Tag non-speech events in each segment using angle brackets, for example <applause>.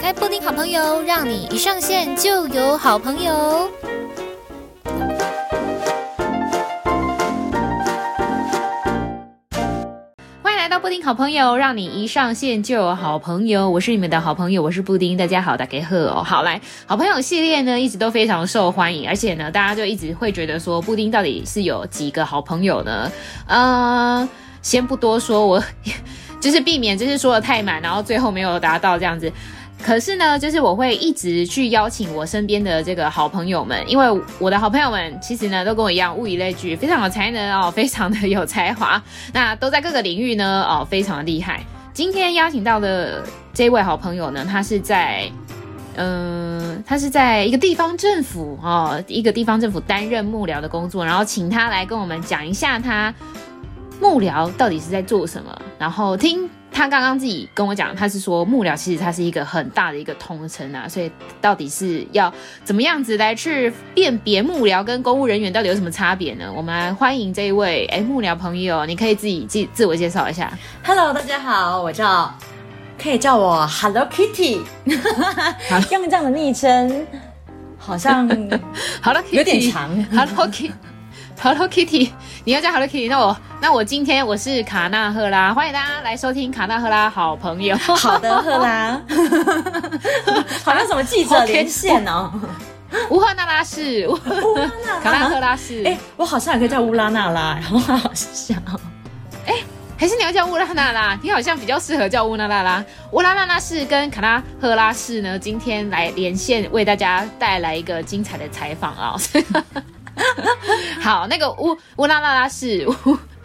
开布丁好朋友，让你一上线就有好朋友。欢迎来到布丁好朋友，让你一上线就有好朋友。我是你们的好朋友，我是布丁。大家好，大家好哦。好，来，好朋友系列呢，一直都非常受欢迎，而且呢，大家就一直会觉得说，布丁到底是有几个好朋友呢？嗯、先不多说，我。<laughs> 就是避免，就是说的太满，然后最后没有达到这样子。可是呢，就是我会一直去邀请我身边的这个好朋友们，因为我的好朋友们其实呢都跟我一样物以类聚，非常有才能哦，非常的有才华，那都在各个领域呢哦，非常的厉害。今天邀请到的这位好朋友呢，他是在嗯、他是在一个地方政府哦，一个地方政府担任幕僚的工作，然后请他来跟我们讲一下他。幕僚到底是在做什么？然后听他刚刚自己跟我讲，他是说幕僚其实它是一个很大的一个通称啊，所以到底是要怎么样子来去辨别幕僚跟公务人员到底有什么差别呢？我们来欢迎这一位哎幕僚朋友，你可以自己自自我介绍一下。Hello，大家好，我叫可以叫我 Hello Kitty，<laughs> 用这样的昵称好像 <laughs> Hello Kitty 有点长，Hello Kitty。Hello Kitty，你要叫 Hello Kitty，那我那我今天我是卡纳赫拉，欢迎大家来收听卡纳赫拉好朋友。好的，赫拉，<laughs> 好像什么记者连线哦。乌赫那拉氏，乌卡纳赫拉氏，哎、欸，我好像也可以叫乌拉那拉，好好笑。哎、欸，还是你要叫乌拉那拉？你好像比较适合叫乌拉那拉。乌拉那拉氏跟卡纳赫拉氏呢，今天来连线，为大家带来一个精彩的采访啊。<laughs> 好，那个乌乌拉那拉氏，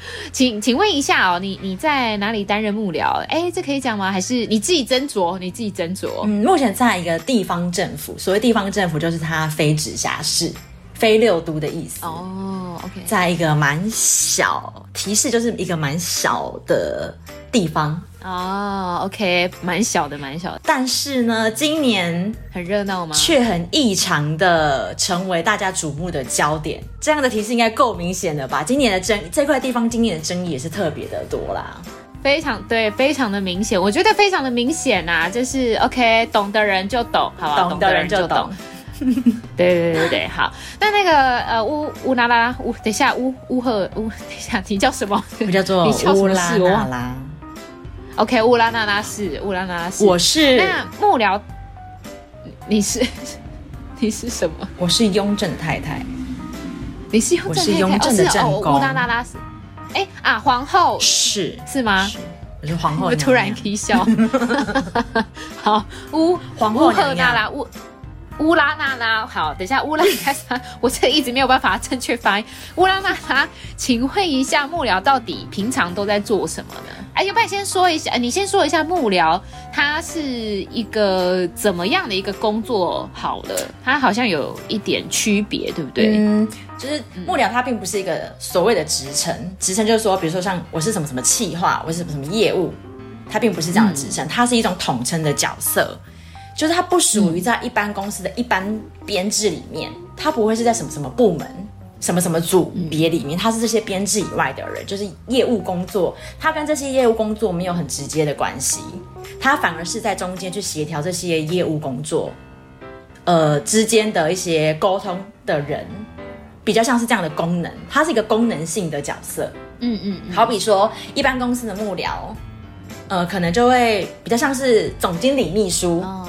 <laughs> 请请问一下哦，你你在哪里担任幕僚？哎，这可以讲吗？还是你自己斟酌？你自己斟酌。嗯，目前在一个地方政府，所谓地方政府就是它非直辖市、非六都的意思。哦，OK，在一个蛮小，提示就是一个蛮小的地方。哦，OK，蛮小的，蛮小的。但是呢，今年很热闹吗？却很异常的成为大家瞩目的焦点。这样的提示应该够明显了吧？今年的争这块地方，今年的争议也是特别的多啦。非常对，非常的明显，我觉得非常的明显啊。就是 OK，懂的人就懂，好吧？懂的人就懂。<laughs> 对对对对，好。那那个呃乌乌拉拉乌，等一下乌乌赫乌，等一下你叫什么？我叫做 <laughs> 乌拉那拉。OK，乌拉那拉氏，乌拉那拉氏，我是那幕僚，你是 <laughs> 你是什么？我是雍正太太，你是雍正太太，我是雍正的正宫。乌拉那拉氏，哎啊，皇后是是吗？我是皇后。<laughs> 我突然可以笑。<laughs> 好，乌皇后乌赫那拉乌。乌拉那拉，好，等一下，乌拉那拉，我这一直没有办法正确发音。乌拉那拉，请问一下，幕僚到底平常都在做什么呢？哎，要不然先说一下，你先说一下幕僚，他是一个怎么样的一个工作？好了，他好像有一点区别，对不对？嗯，就是幕僚它并不是一个所谓的职称，职称就是说，比如说像我是什么什么企划，我是什么什么业务，它并不是这样的职称，嗯、它是一种统称的角色。就是它不属于在一般公司的一般编制里面，它不会是在什么什么部门、什么什么组别里面，它是这些编制以外的人，就是业务工作，它跟这些业务工作没有很直接的关系，它反而是在中间去协调这些业务工作，呃之间的一些沟通的人，比较像是这样的功能，它是一个功能性的角色，嗯嗯，嗯，好比说一般公司的幕僚，呃，可能就会比较像是总经理秘书。哦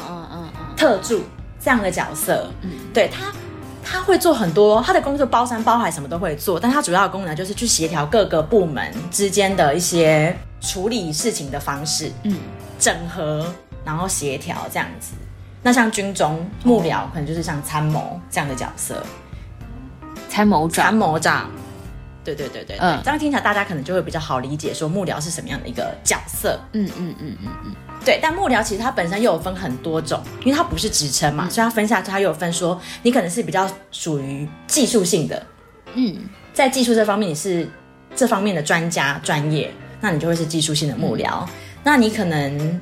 特助这样的角色，嗯，对他，他会做很多，他的工作包山包海，什么都会做，但他主要的功能就是去协调各个部门之间的一些处理事情的方式，嗯，整合，然后协调这样子。那像军中幕僚，可能就是像参谋这样的角色，参谋长，参谋长，对对对对，嗯，这样听起来大家可能就会比较好理解，说幕僚是什么样的一个角色，嗯嗯嗯嗯嗯。对，但幕僚其实它本身又有分很多种，因为它不是职称嘛，嗯、所以它分下去它又有分说，你可能是比较属于技术性的，嗯，在技术这方面你是这方面的专家专业，那你就会是技术性的幕僚。嗯、那你可能，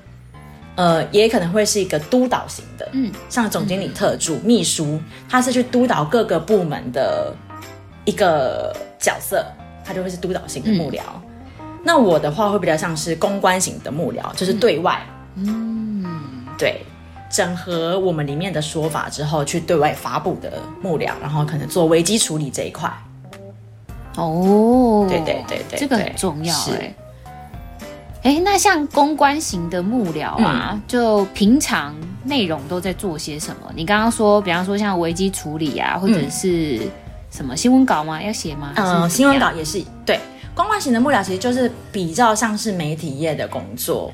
呃，也可能会是一个督导型的，嗯，像总经理、特助、嗯、秘书，他是去督导各个部门的一个角色，他就会是督导型的幕僚。嗯那我的话会比较像是公关型的幕僚，就是对外，嗯，对，整合我们里面的说法之后，去对外发布的幕僚，然后可能做危机处理这一块。哦，对对对对，这个很重要哎。哎，那像公关型的幕僚啊，嗯、就平常内容都在做些什么？你刚刚说，比方说像危机处理啊，或者是什么新闻稿吗？要写吗？嗯，新闻稿也是。对，公关型的幕僚其实就是比较像是媒体业的工作。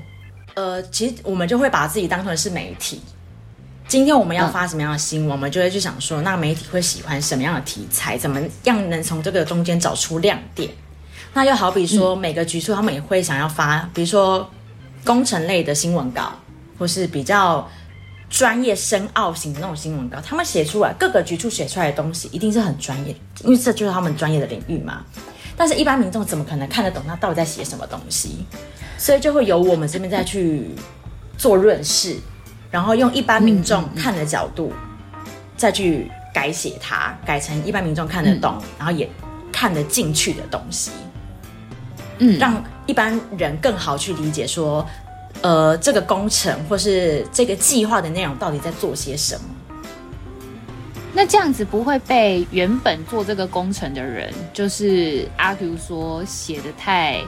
呃，其实我们就会把自己当成是媒体。今天我们要发什么样的新闻，嗯、我们就会去想说，那媒体会喜欢什么样的题材？怎么样能从这个中间找出亮点？那又好比说，每个局处他们也会想要发，比如说工程类的新闻稿，或是比较专业深奥型的那种新闻稿，他们写出来，各个局处写出来的东西一定是很专业，因为这就是他们专业的领域嘛。但是，一般民众怎么可能看得懂他到底在写什么东西？所以就会由我们这边再去做润饰，然后用一般民众看的角度再去改写它，改成一般民众看得懂，然后也看得进去的东西。嗯，让一般人更好去理解说，呃，这个工程或是这个计划的内容到底在做些什么。那这样子不会被原本做这个工程的人，就是 argue 说写的太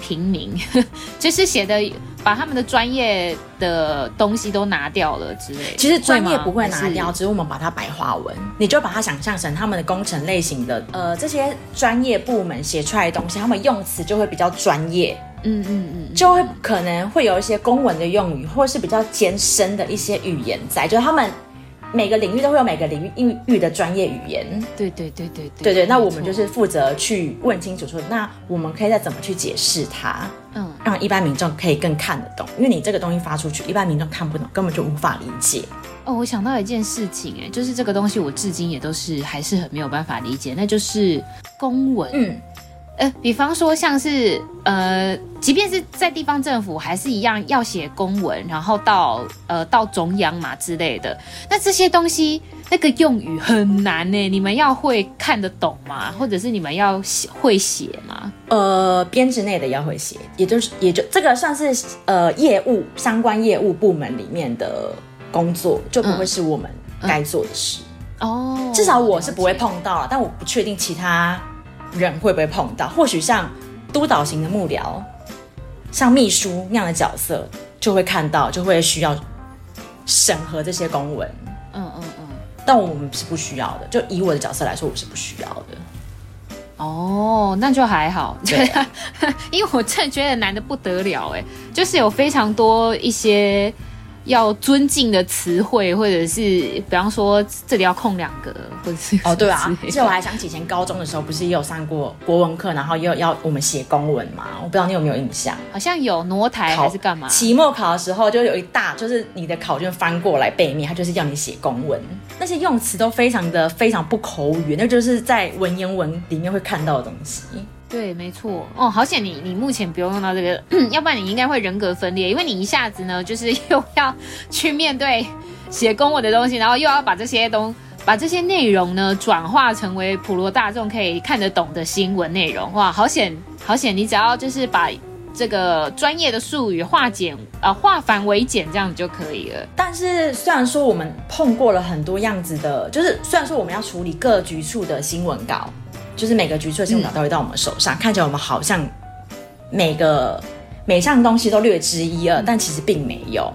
平民，<laughs> 就是写的把他们的专业的东西都拿掉了之类。其实专业不会拿掉，只是我们把它白话文，你就把它想象成他们的工程类型的，呃，这些专业部门写出来的东西，他们用词就会比较专业。嗯嗯嗯，就会可能会有一些公文的用语，或是比较艰深的一些语言在，就是他们。每个领域都会有每个领域应域的专业语言。对对对对对对，那我们就是负责去问清楚说，说那我们可以再怎么去解释它，嗯，让一般民众可以更看得懂。因为你这个东西发出去，一般民众看不懂，根本就无法理解。哦，我想到一件事情，哎，就是这个东西我至今也都是还是很没有办法理解，那就是公文。嗯。呃，比方说像是呃，即便是在地方政府，还是一样要写公文，然后到呃到中央嘛之类的。那这些东西那个用语很难呢，你们要会看得懂吗？或者是你们要写会写吗？呃，编制内的要会写，也就是也就这个算是呃业务相关业务部门里面的工作，就不会是我们该做的事哦。嗯嗯、至少我是不会碰到了，但我不确定其他。人会不会碰到？或许像督导型的幕僚，像秘书那样的角色，就会看到，就会需要审核这些公文。嗯嗯嗯。但我们是不需要的。就以我的角色来说，我是不需要的。哦，那就还好。对，<laughs> 因为我真的觉得难的不得了，哎，就是有非常多一些。要尊敬的词汇，或者是比方说这里要空两格，或者是哦，对啊，其实我还想起以前高中的时候，不是也有上过国文课，然后又要我们写公文嘛？我不知道你有没有印象？好像有挪台还是干嘛？期末考的时候就有一大，就是你的考卷翻过来背面，它就是要你写公文，那些用词都非常的非常不口语，那就是在文言文里面会看到的东西。对，没错哦，好险你你目前不用用到这个，要不然你应该会人格分裂，因为你一下子呢就是 <laughs> 又要去面对写公文的东西，然后又要把这些东把这些内容呢转化成为普罗大众可以看得懂的新闻内容，哇，好险好险！你只要就是把这个专业的术语化简啊、化繁为简这样子就可以了。但是虽然说我们碰过了很多样子的，就是虽然说我们要处理各局处的新闻稿。就是每个局处的新闻稿都会到我们手上，嗯、看起来我们好像每个每项东西都略知一二，但其实并没有。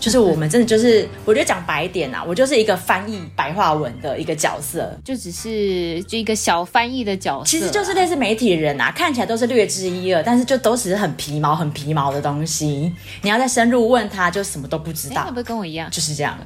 就是我们真的就是，我觉得讲白一点啊，我就是一个翻译白话文的一个角色，就只是就一个小翻译的角色，其实就是类似媒体人啊，看起来都是略知一二，但是就都只是很皮毛、很皮毛的东西。你要再深入问他，就什么都不知道。会不会跟我一样？就是这样。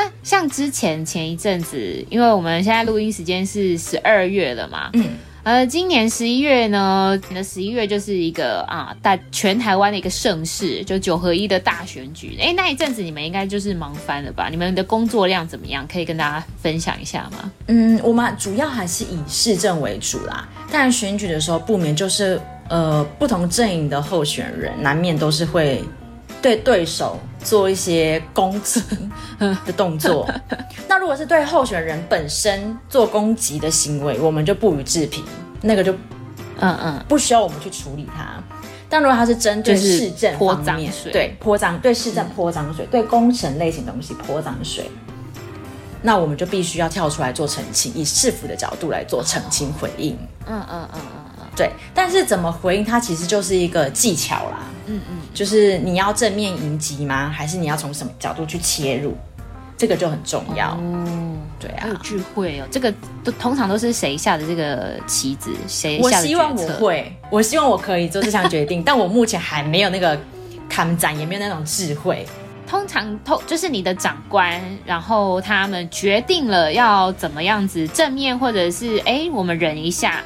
那像之前前一阵子，因为我们现在录音时间是十二月了嘛，嗯，呃，今年十一月呢，那十一月就是一个啊大全台湾的一个盛事，就九合一的大选举。哎，那一阵子你们应该就是忙翻了吧？你们的工作量怎么样？可以跟大家分享一下吗？嗯，我们主要还是以市政为主啦，但选举的时候不免就是呃不同阵营的候选人难免都是会。对对手做一些攻击的动作，<laughs> 那如果是对候选人本身做攻击的行为，我们就不予置评，那个就嗯嗯。不需要我们去处理它。但如果它是针对市政方面，泼脏水。对泼脏对市政泼脏水，嗯、对工程类型东西泼脏水，那我们就必须要跳出来做澄清，以市府的角度来做澄清回应。嗯嗯嗯嗯嗯，对。但是怎么回应，它其实就是一个技巧啦。嗯嗯，就是你要正面迎击吗？还是你要从什么角度去切入？这个就很重要。哦，对啊，有智慧哦。这个都通常都是谁下的这个棋子？谁下的？我希望我会，我希望我可以做这项决定，<laughs> 但我目前还没有那个看展，也没有那种智慧。通常，通就是你的长官，然后他们决定了要怎么样子正面，或者是哎，我们忍一下，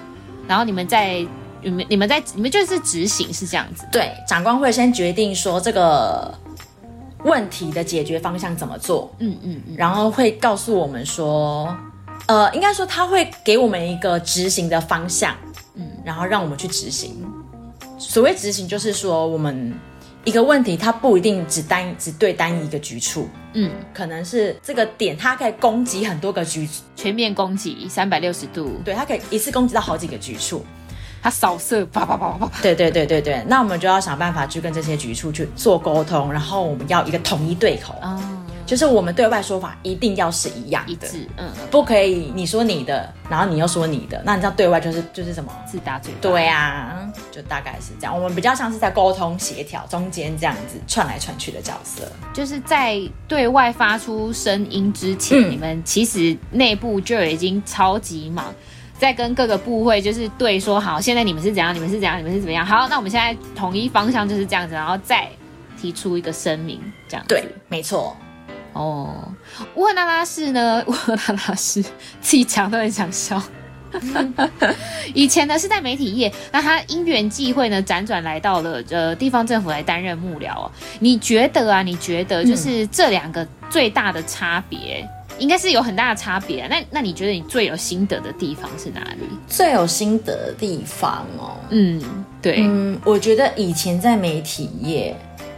然后你们再你们你们在你们就是执行是这样子。对，长官会先决定说这个。问题的解决方向怎么做？嗯嗯嗯，然后会告诉我们说，呃，应该说他会给我们一个执行的方向，嗯，然后让我们去执行。所谓执行，就是说我们一个问题，它不一定只单只对单一一个局处，嗯，可能是这个点它可以攻击很多个局，全面攻击三百六十度，对，它可以一次攻击到好几个局处。它扫射，啪啪啪啪啪。对对对对对，那我们就要想办法去跟这些局处去做沟通，然后我们要一个统一对口，哦、就是我们对外说法一定要是一样的，一致，嗯，不可以你说你的，然后你又说你的，那你知道对外就是就是什么自打嘴巴。对啊，就大概是这样。我们比较像是在沟通协调中间这样子串来串去的角色，就是在对外发出声音之前，嗯、你们其实内部就已经超级忙。在跟各个部会就是对说好，现在你们是怎样，你们是怎样，你们是怎么样？好，那我们现在统一方向就是这样子，然后再提出一个声明，这样子。对，没错。哦，乌赫那拉氏呢？<laughs> 乌赫那拉氏自己讲都很想笑。<laughs> 以前呢是在媒体业，那他因缘际会呢，辗转来到了呃地方政府来担任幕僚哦。你觉得啊？你觉得就是这两个最大的差别？嗯应该是有很大的差别啊。那那你觉得你最有心得的地方是哪里？最有心得的地方哦，嗯，对，嗯，我觉得以前在媒体业，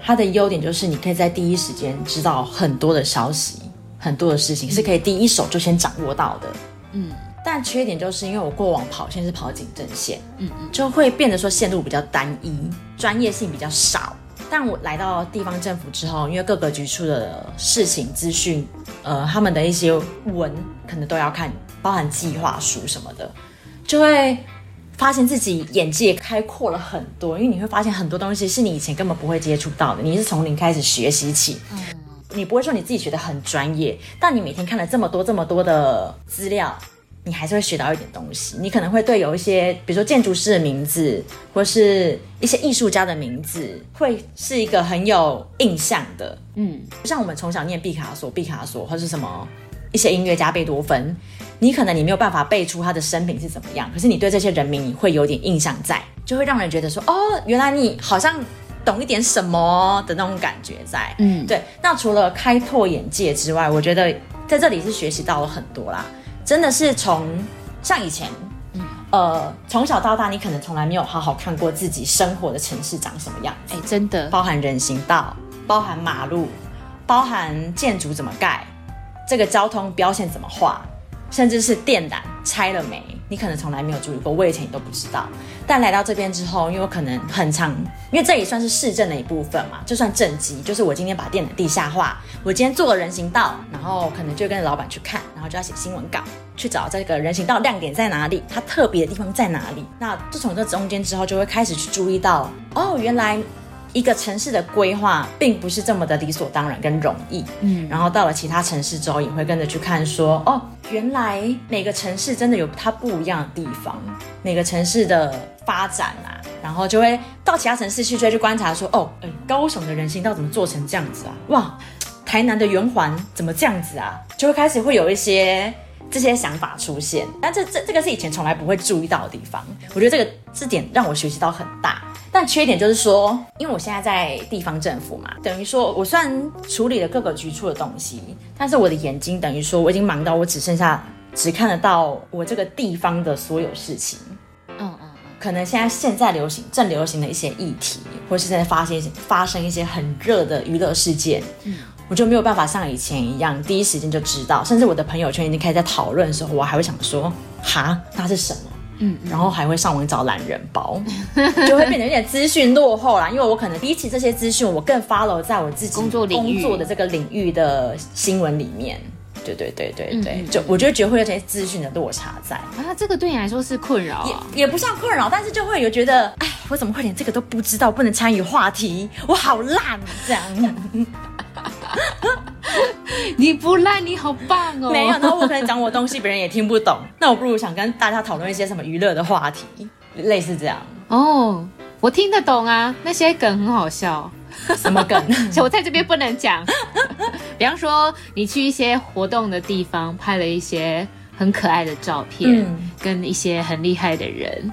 它的优点就是你可以在第一时间知道很多的消息，很多的事情是可以第一手就先掌握到的。嗯，但缺点就是因为我过往跑线是跑警政线，嗯嗯，就会变得说线路比较单一，专业性比较少。但我来到地方政府之后，因为各个局处的事情资讯，呃，他们的一些文可能都要看，包含计划书什么的，就会发现自己眼界开阔了很多。因为你会发现很多东西是你以前根本不会接触到的，你是从零开始学习起，嗯，你不会说你自己学得很专业，但你每天看了这么多这么多的资料。你还是会学到一点东西，你可能会对有一些，比如说建筑师的名字，或是一些艺术家的名字，会是一个很有印象的。嗯，就像我们从小念毕卡索、毕卡索，或是什么一些音乐家贝多芬，你可能你没有办法背出他的生平是怎么样，可是你对这些人名你会有点印象在，就会让人觉得说，哦，原来你好像懂一点什么的那种感觉在。嗯，对。那除了开拓眼界之外，我觉得在这里是学习到了很多啦。真的是从像以前，嗯，呃，从小到大，你可能从来没有好好看过自己生活的城市长什么样子。哎，真的，包含人行道，包含马路，包含建筑怎么盖，这个交通标线怎么画，甚至是电缆拆了没。你可能从来没有注意过，我以前也都不知道。但来到这边之后，因为我可能很长，因为这也算是市政的一部分嘛，就算政绩，就是我今天把电缆地下化，我今天做了人行道，然后可能就跟着老板去看，然后就要写新闻稿，去找这个人行道亮点在哪里，它特别的地方在哪里。那就从这中间之后，就会开始去注意到，哦，原来。一个城市的规划并不是这么的理所当然跟容易，嗯，然后到了其他城市之后，也会跟着去看说，哦，原来每个城市真的有它不一样的地方，每个城市的发展啊，然后就会到其他城市去，追去观察说，哦，哎，高雄的人行道怎么做成这样子啊？哇，台南的圆环怎么这样子啊？就会开始会有一些这些想法出现，但这这这个是以前从来不会注意到的地方，我觉得这个这点让我学习到很大。但缺点就是说，因为我现在在地方政府嘛，等于说我虽然处理了各个局处的东西，但是我的眼睛等于说我已经忙到我只剩下只看得到我这个地方的所有事情。嗯嗯嗯，可能现在现在流行正流行的一些议题，或是在发生发生一些很热的娱乐事件，嗯，我就没有办法像以前一样第一时间就知道，甚至我的朋友圈已经开始在讨论的时候，我还会想说，哈，那是什么？嗯，然后还会上网找懒人包，<laughs> 就会变得有点资讯落后啦。因为我可能比起这些资讯，我更 follow 在我自己工作工作的这个领域的新闻里面。对对对对对，嗯、就我觉得觉得会有些资讯的落差在啊，这个对你来说是困扰、啊，也也不算困扰，但是就会有觉得，哎，我怎么会连这个都不知道，不能参与话题，我好烂这样。<laughs> <laughs> 你不赖，你好棒哦！没有，然后我可能讲我东西，别人也听不懂，<laughs> 那我不如想跟大家讨论一些什么娱乐的话题，类似这样。哦，我听得懂啊，那些梗很好笑。什么梗？<laughs> 我在这边不能讲。比方说，你去一些活动的地方，拍了一些很可爱的照片，嗯、跟一些很厉害的人。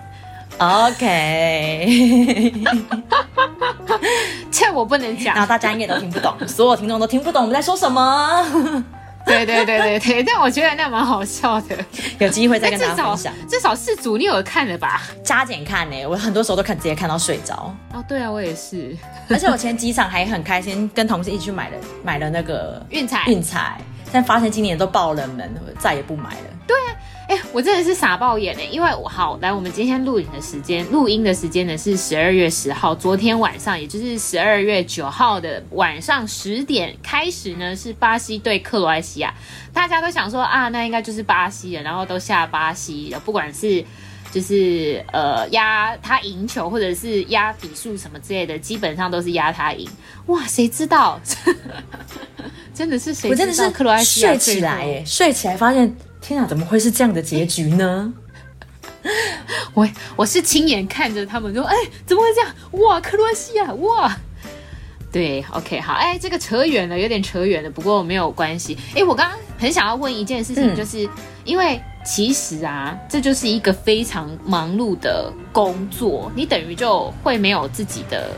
OK，<laughs> 这我不能讲，然后大家应该都听不懂，<laughs> 所有听众都听不懂我们在说什么。<laughs> 对对对对对，但我觉得那蛮好笑的，有机会再跟大家分享。至少四组你有看了吧？加减看呢，我很多时候都看直接看到睡着。哦，对啊，我也是。而且我前几场还很开心，跟同事一起去买了买了那个运彩运彩，但发现今年都爆冷门，再也不买了。对我真的是傻爆眼哎！因为我好来，我们今天录影的时间，录音的时间呢是十二月十号，昨天晚上，也就是十二月九号的晚上十点开始呢，是巴西对克罗埃西亚。大家都想说啊，那应该就是巴西了，然后都下巴西了，不管是就是呃压他赢球，或者是压比数什么之类的，基本上都是压他赢。哇，谁知道？<laughs> 真的是谁？我真的是克罗埃西亚睡起来哎，睡起来发现。天啊，怎么会是这样的结局呢？<laughs> 我我是亲眼看着他们说，哎，怎么会这样？哇，克罗西亚，哇，对，OK，好，哎，这个扯远了，有点扯远了，不过没有关系。哎，我刚刚很想要问一件事情，就是、嗯、因为其实啊，这就是一个非常忙碌的工作，你等于就会没有自己的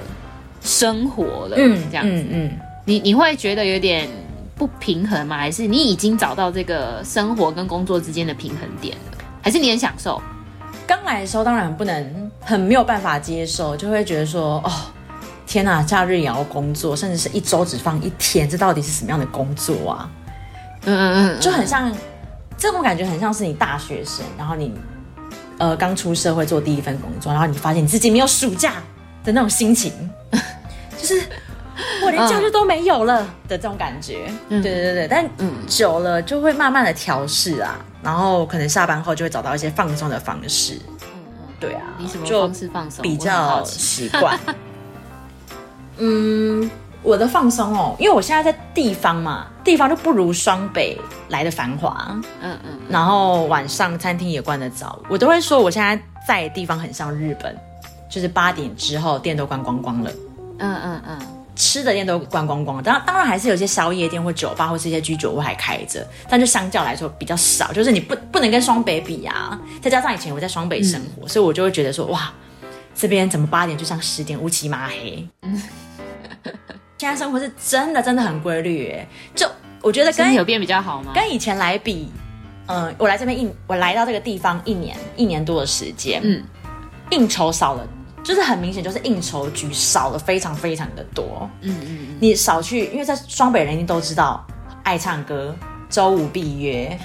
生活了，嗯，这样子，嗯，嗯你你会觉得有点。不平衡吗？还是你已经找到这个生活跟工作之间的平衡点了？还是你很享受？刚来的时候当然不能，很没有办法接受，就会觉得说，哦，天哪，假日也要工作，甚至是一周只放一天，这到底是什么样的工作啊？嗯嗯嗯，就很像这种感觉，很像是你大学生，然后你呃刚出社会做第一份工作，然后你发现你自己没有暑假的那种心情，就是。<laughs> 我连假日都没有了的这种感觉，嗯、对对对，但久了就会慢慢的调试啊，然后可能下班后就会找到一些放松的方式。嗯嗯，对啊，你什么方式放松？比较习惯。嗯，我的放松哦，因为我现在在地方嘛，地方就不如双北来的繁华。嗯嗯，嗯然后晚上餐厅也关得早，我都会说我现在在的地方很像日本，就是八点之后店都关光光了。嗯嗯嗯。吃的店都关光光，当然当然还是有些宵夜店或酒吧或是一些居酒屋还开着，但就相较来说比较少。就是你不不能跟双北比啊，再加上以前我在双北生活，嗯、所以我就会觉得说哇，这边怎么八点就像十点乌漆嘛黑。嗯，<laughs> 现在生活是真的真的很规律耶，就我觉得跟有变比较好吗？跟以前来比，嗯、呃，我来这边一我来到这个地方一年一年多的时间，嗯，应酬少了。就是很明显，就是应酬局少了非常非常的多。嗯嗯，嗯你少去，因为在双北人都知道爱唱歌，周五必约，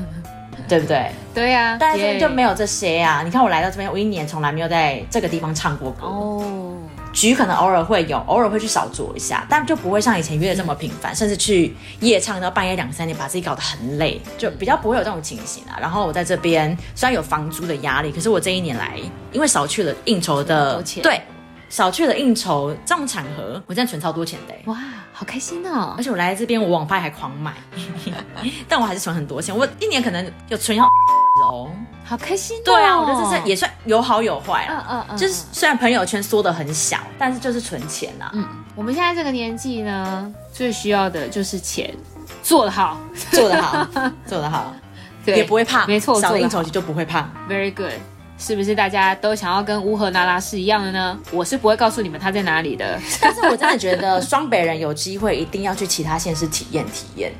<laughs> 对不对？对呀、啊，但是就没有这些呀、啊。你看我来到这边，我一年从来没有在这个地方唱过歌。哦。局可能偶尔会有，偶尔会去小酌一下，但就不会像以前约的这么频繁，嗯、甚至去夜唱到半夜两三点，把自己搞得很累，就比较不会有这种情形啊。然后我在这边虽然有房租的压力，可是我这一年来因为少去了应酬的，对，少去了应酬这种场合，我现在存超多钱的，哇，好开心哦！而且我来这边，我网拍还狂买，<laughs> 但我还是存很多钱，我一年可能有存要哦。好开心、哦，对啊，我觉得这是也算有好有坏啊。嗯嗯嗯，就是虽然朋友圈缩得很小，但是就是存钱呐、啊。嗯，我们现在这个年纪呢，最需要的就是钱，做得好，做得好，<laughs> 做得好，对，也不会胖，没错，少应酬就不会胖。Very good，是不是大家都想要跟乌和那拉是一样的呢？我是不会告诉你们他在哪里的，但是我真的觉得双北人有机会一定要去其他县市体验体验。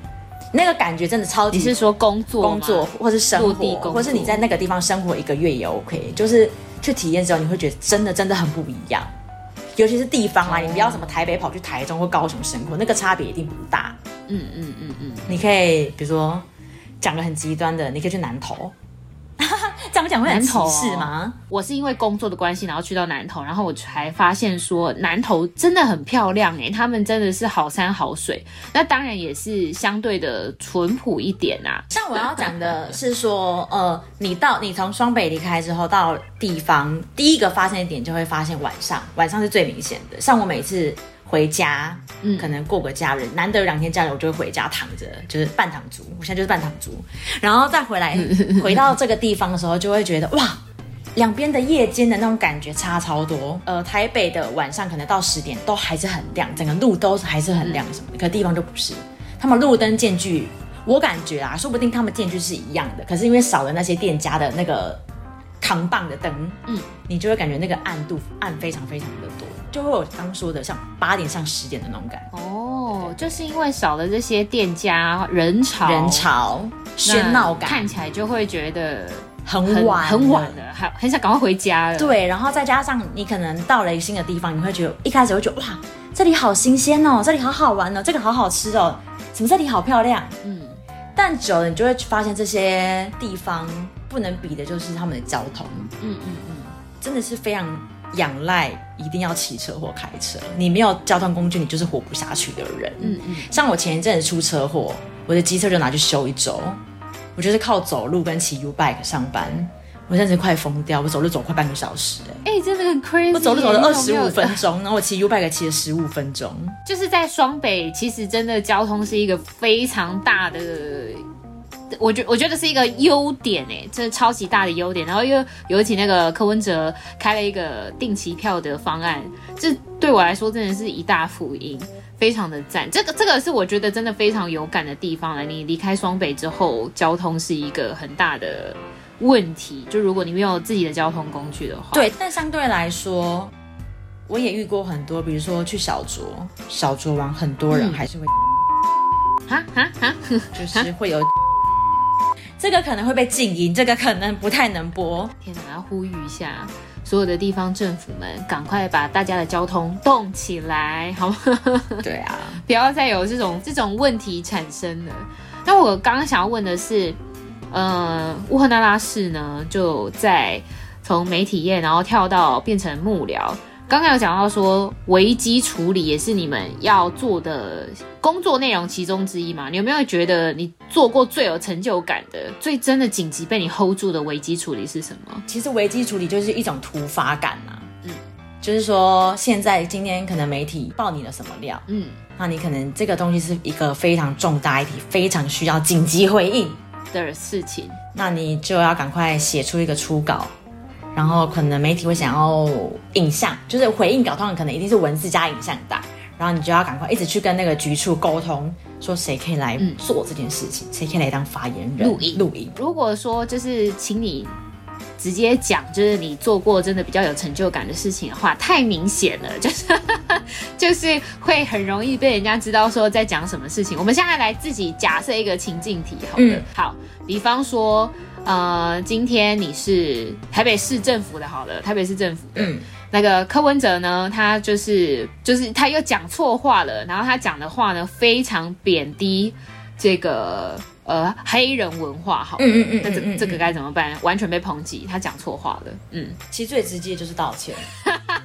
那个感觉真的超级。你是说工作、工作，或是生活，或是你在那个地方生活一个月也 OK，就是去体验之后，你会觉得真的真的很不一样。尤其是地方啊，你不要什么台北跑去台中或高雄生活，那个差别一定不大。嗯嗯嗯嗯，你可以比如说讲个很极端的，你可以去南投，<laughs> 这样讲会很歧视吗？我是因为工作的关系，然后去到南投，然后我才发现说南投真的很漂亮哎，他们真的是好山好水，那当然也是相对的淳朴一点啊。像我要讲的是说，呃，你到你从双北离开之后，到地方第一个发现的点就会发现晚上，晚上是最明显的。像我每次。回家，嗯，可能过个假日，难得两天假日，我就会回家躺着，就是半躺族。我现在就是半躺族，然后再回来，<laughs> 回到这个地方的时候，就会觉得哇，两边的夜间的那种感觉差超多。呃，台北的晚上可能到十点都还是很亮，整个路都还是很亮什么的，可地方就不是，他们路灯间距，我感觉啊，说不定他们间距是一样的，可是因为少了那些店家的那个扛棒的灯，嗯，你就会感觉那个暗度暗非常非常的多。就会有刚说的像八点上十点的那种感觉哦，就是因为少了这些店家人潮，人潮喧闹感，看起来就会觉得很晚很晚了，还很想赶快回家了。对，然后再加上你可能到了一个新的地方，你会觉得一开始会觉得哇，这里好新鲜哦，这里好好玩哦，这个好好吃哦，什么这里好漂亮，嗯。但久了你就会发现这些地方不能比的就是他们的交通，嗯嗯嗯，真的是非常。仰赖一定要骑车或开车，你没有交通工具，你就是活不下去的人。嗯嗯，像我前一阵子出车祸，我的机车就拿去修一周，我就是靠走路跟骑 U bike 上班，我现在快疯掉，我走路走快半个小时，欸，哎，哎，真的很 crazy，我走路走了二十五分钟，然后我骑 U bike 骑了十五分钟，就是在双北，其实真的交通是一个非常大的。我觉我觉得是一个优点哎，这超级大的优点。然后又尤其那个柯文哲开了一个定期票的方案，这对我来说真的是一大福音，非常的赞。这个这个是我觉得真的非常有感的地方了。你离开双北之后，交通是一个很大的问题。就如果你没有自己的交通工具的话，对。但相对来说，我也遇过很多，比如说去小酌，小酌完很多人还是会，哈哈哈，<laughs> 就是会有。这个可能会被禁音，这个可能不太能播。天哪，要呼吁一下所有的地方政府们，赶快把大家的交通动起来，好吗？对啊，<laughs> 不要再有这种这种问题产生了。那我刚刚想要问的是，呃，乌赫那拉市呢，就在从媒体业，然后跳到变成幕僚。刚刚有讲到说危机处理也是你们要做的工作内容其中之一嘛？你有没有觉得你做过最有成就感的、最真的紧急被你 hold 住的危机处理是什么？其实危机处理就是一种突发感啊。嗯，就是说现在今天可能媒体爆你了什么料，嗯，那你可能这个东西是一个非常重大议题，非常需要紧急回应的事情，那你就要赶快写出一个初稿。然后可能媒体会想要影像，就是回应稿，通常可能一定是文字加影像档。然后你就要赶快一直去跟那个局处沟通，说谁可以来做这件事情，嗯、谁可以来当发言人录音录音。如果说就是请你直接讲，就是你做过真的比较有成就感的事情的话，太明显了，<laughs> 就是就是会很容易被人家知道说在讲什么事情。我们现在来自己假设一个情境题，好的，嗯、好，比方说。呃，今天你是台北市政府的，好了，台北市政府的，嗯，那个柯文哲呢，他就是就是他又讲错话了，然后他讲的话呢非常贬低这个呃黑人文化，好嗯嗯，那这这个该怎么办？完全被抨击，他讲错话了，嗯，其实最直接就是道歉，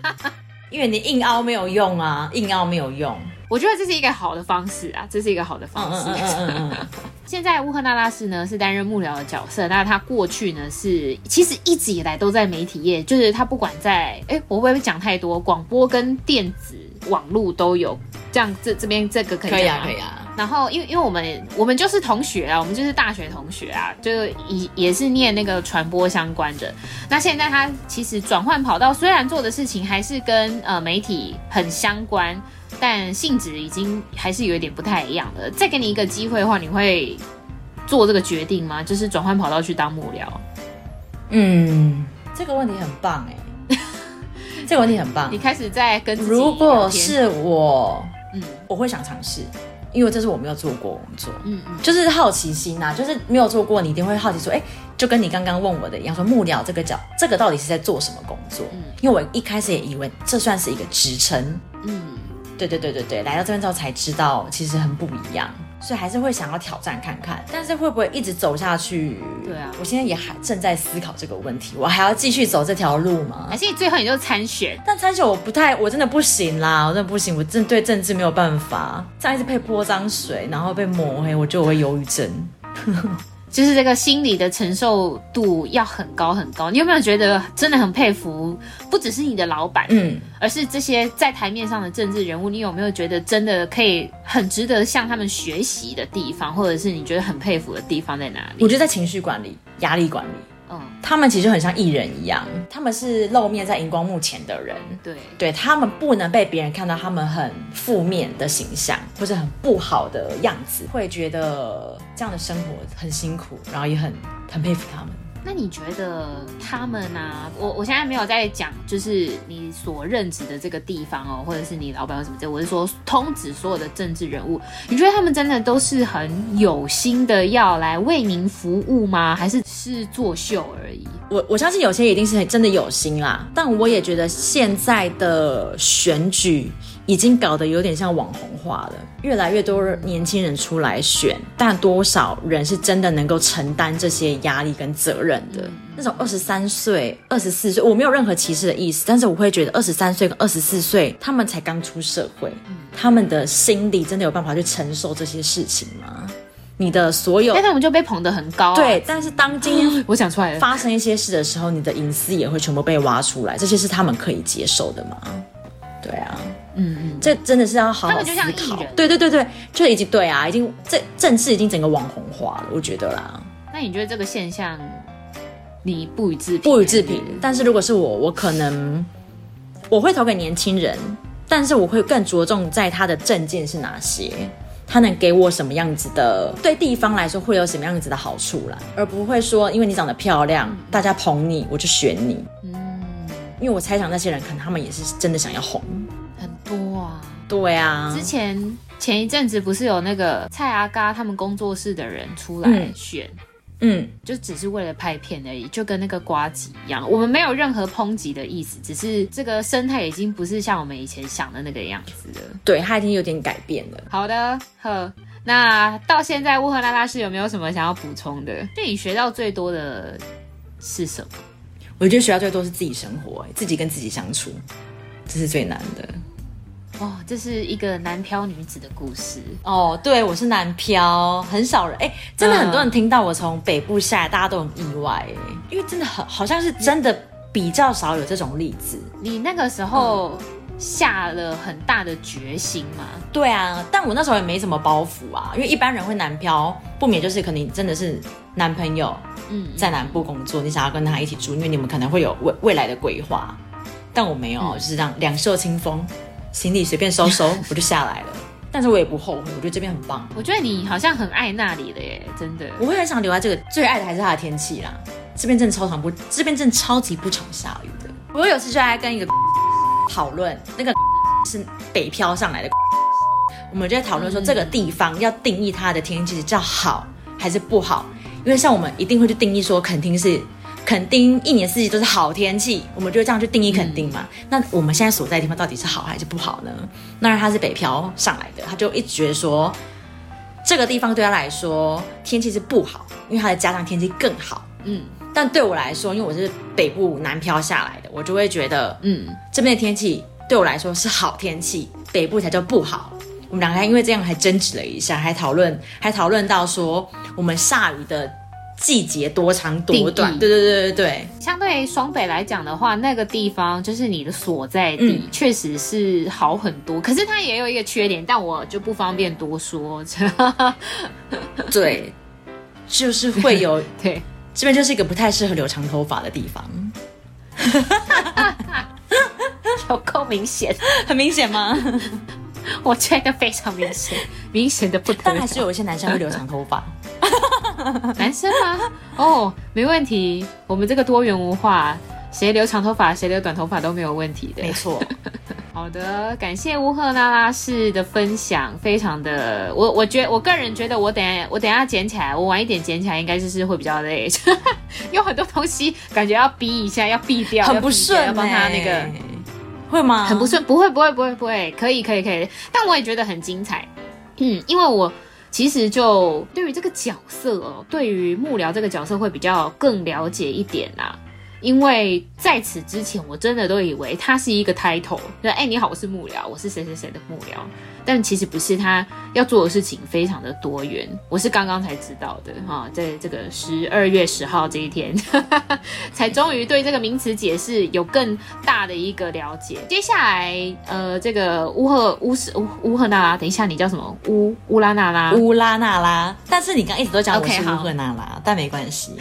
<laughs> 因为你硬凹没有用啊，硬凹没有用。我觉得这是一个好的方式啊，这是一个好的方式。嗯嗯嗯嗯嗯。<laughs> 现在乌克那拉氏呢是担任幕僚的角色，那他过去呢是其实一直以来都在媒体业，就是他不管在哎，我会不会讲太多？广播跟电子网络都有。这样这这边这个可以可以啊可以啊。然后因为因为我们我们就是同学啊，我们就是大学同学啊，就也也是念那个传播相关的。那现在他其实转换跑道，虽然做的事情还是跟呃媒体很相关。但性质已经还是有一点不太一样了。再给你一个机会的话，你会做这个决定吗？就是转换跑道去当幕僚？嗯，这个问题很棒哎，<laughs> 这个问题很棒。你开始在跟自己如果是我，嗯，我会想尝试，因为这是我没有做过工作，嗯嗯，就是好奇心呐，就是没有做过，你一定会好奇说，哎，就跟你刚刚问我的一样，说幕僚这个角，这个到底是在做什么工作？嗯，因为我一开始也以为这算是一个职称，嗯。对对对对对，来到这边之后才知道，其实很不一样。所以还是会想要挑战看看。但是会不会一直走下去？对啊，我现在也还正在思考这个问题。我还要继续走这条路吗？还是你最后你就参选？但参选我不太，我真的不行啦，我真的不行，我真的对政治没有办法。这样一直被泼脏水，然后被抹黑，我觉得我会忧郁症。<laughs> 就是这个心理的承受度要很高很高。你有没有觉得真的很佩服？不只是你的老板，嗯，而是这些在台面上的政治人物。你有没有觉得真的可以很值得向他们学习的地方，或者是你觉得很佩服的地方在哪里？我觉得在情绪管理、压力管理。嗯，他们其实很像艺人一样，他们是露面在荧光幕前的人。对，对他们不能被别人看到他们很负面的形象，或者很不好的样子，会觉得这样的生活很辛苦，然后也很很佩服他们。那你觉得他们啊？我我现在没有在讲，就是你所任职的这个地方哦，或者是你老板什么这，我是说通指所有的政治人物。你觉得他们真的都是很有心的要来为民服务吗？还是是作秀而已？我我相信有些一定是真的有心啦，但我也觉得现在的选举。已经搞得有点像网红化了，越来越多年轻人出来选，但多少人是真的能够承担这些压力跟责任的？那种二十三岁、二十四岁，我没有任何歧视的意思，但是我会觉得二十三岁跟二十四岁，他们才刚出社会，他们的心理真的有办法去承受这些事情吗？你的所有，但他们就被捧得很高啊。对，但是当今天 <gasps> 我想出来了，发生一些事的时候，你的隐私也会全部被挖出来，这些是他们可以接受的吗？对啊。嗯嗯，这真的是要好好思考。对对对对，就已经对啊，已经这政治已经整个网红化了，我觉得啦。那你觉得这个现象，你不予置评？不予置评。但是如果是我，我可能我会投给年轻人，但是我会更着重在他的政见是哪些，他能给我什么样子的，对地方来说会有什么样子的好处啦，而不会说因为你长得漂亮，大家捧你，我就选你。嗯，因为我猜想那些人可能他们也是真的想要红。多啊，对啊，之前前一阵子不是有那个蔡阿嘎他们工作室的人出来选，嗯，嗯，就只是为了拍片而已，就跟那个瓜吉一样。我们没有任何抨击的意思，只是这个生态已经不是像我们以前想的那个样子了。对，它已经有点改变了。好的，呵，那到现在乌赫拉拉是有没有什么想要补充的？对你学到最多的是什么？我觉得学到最多是自己生活，自己跟自己相处，这是最难的。哦，这是一个南漂女子的故事哦。对，我是南漂，很少人哎，真的很多人听到我从北部下来，大家都很意外哎，因为真的很好像是真的比较少有这种例子。你那个时候下了很大的决心吗？嗯，对啊，但我那时候也没什么包袱啊，因为一般人会南漂，不免就是可能真的是男朋友嗯在南部工作，嗯，你想要跟他一起住，因为你们可能会有未未来的规划。但我没有，嗯，就是这样两袖清风。行李随便收收，我就下来了。<laughs> 但是我也不后悔，我觉得这边很棒。我觉得你好像很爱那里的耶，真的。我会很想留在这个，最爱的还是它的天气啦。这边真的超常不，这边真的超级不常下雨的。我有次就在跟一个 <laughs> 讨论，那个 <laughs> 是北漂上来的，我们就在讨论说这个地方要定义它的天气是叫好还是不好，因为像我们一定会去定义说肯定是。垦丁一年四季都是好天气，我们就这样去定义垦丁嘛。嗯。那我们现在所在的地方到底是好还是不好呢？那他是北漂上来的，他就一直觉得说这个地方对他来说天气是不好，因为他的家乡天气更好。嗯，但对我来说，因为我是北部南漂下来的，我就会觉得，嗯，这边的天气对我来说是好天气，北部才叫不好。我们两个还因为这样还争执了一下，还讨论，还讨论到说我们下雨的。季节多长多短？对对对对对。相对双北来讲的话，那个地方就是你的所在地，嗯、确实是好很多。可是它也有一个缺点，但我就不方便多说。<laughs> 对，就是会有 <laughs> 对，这边就是一个不太适合留长头发的地方。<laughs> 有够明显，很明显吗？我觉得非常明显，明显的不得。但还是有一些男生会留长头发。<laughs> 男生吗？哦，没问题。我们这个多元文化，谁留长头发，谁留短头发都没有问题的。没错。<laughs> 好的，感谢乌赫拉拉氏的分享，非常的，我我觉得我个人觉得，我等下我等下捡起来，我晚一点捡起来，应该就是会比较累，<laughs> 有很多东西感觉要逼一下，要避掉，很不顺，要帮他那个会吗？很不顺，不会不会不会不会，可以可以可以，但我也觉得很精彩，嗯，因为我。其实就对于这个角色哦，对于幕僚这个角色会比较更了解一点啊。因为在此之前，我真的都以为他是一个 title，就哎，你好，我是幕僚，我是谁谁谁的幕僚。但其实不是，他要做的事情非常的多元。我是刚刚才知道的哈，在这个十二月十号这一天，<laughs> 才终于对这个名词解释有更大的一个了解。接下来，呃，这个乌赫乌斯乌乌赫那拉，等一下，你叫什么？乌乌拉那拉？乌拉那拉。但是你刚一直都讲我是乌赫那拉，okay, 但没关系。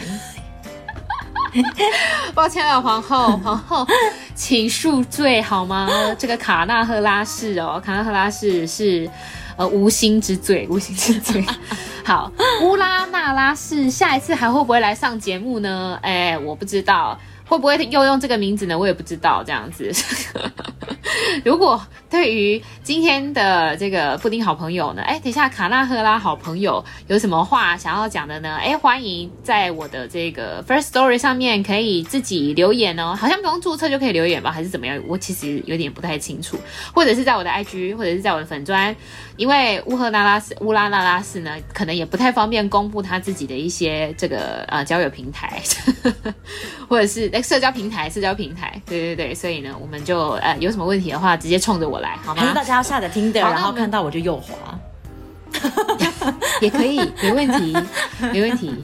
<laughs> 抱歉了，皇后，皇后，请恕罪好吗？<laughs> 这个卡纳赫拉氏哦，卡纳赫拉氏是呃无心之罪，无心之罪。<laughs> 好，乌拉那拉氏下一次还会不会来上节目呢？哎，我不知道。会不会又用这个名字呢？我也不知道。这样子，<laughs> 如果对于今天的这个布丁好朋友呢，哎，等一下卡纳赫拉好朋友有什么话想要讲的呢？哎，欢迎在我的这个 First Story 上面可以自己留言哦。好像不用注册就可以留言吧？还是怎么样？我其实有点不太清楚。或者是在我的 IG，或者是在我的粉砖，因为乌赫那拉乌拉那拉氏呢，可能也不太方便公布他自己的一些这个呃交友平台，<laughs> 或者是。社交平台，社交平台，对对对，所以呢，我们就呃有什么问题的话，直接冲着我来，好吗？还是大家要下载 Tinder，然后看到我就右滑，也可以，没问题，没问题。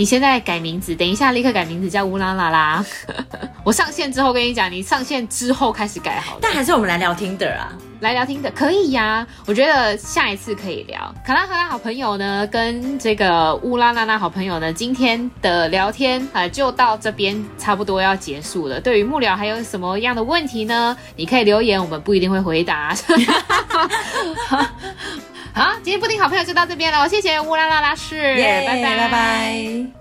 你现在改名字，等一下立刻改名字叫乌拉拉拉。<laughs> 我上线之后跟你讲，你上线之后开始改好。但还是我们来聊 Tinder 啊，来聊 Tinder 可以呀、啊。我觉得下一次可以聊。卡拉赫拉好朋友呢，跟这个乌拉拉拉好朋友呢，今天的聊天啊、呃，就到这边差不多要结束了。对于幕僚还有什么样的问题呢？你可以留言，我们不一定会回答。好，今天布丁好朋友就到这边了，谢谢乌拉拉拉氏，耶拜拜拜拜。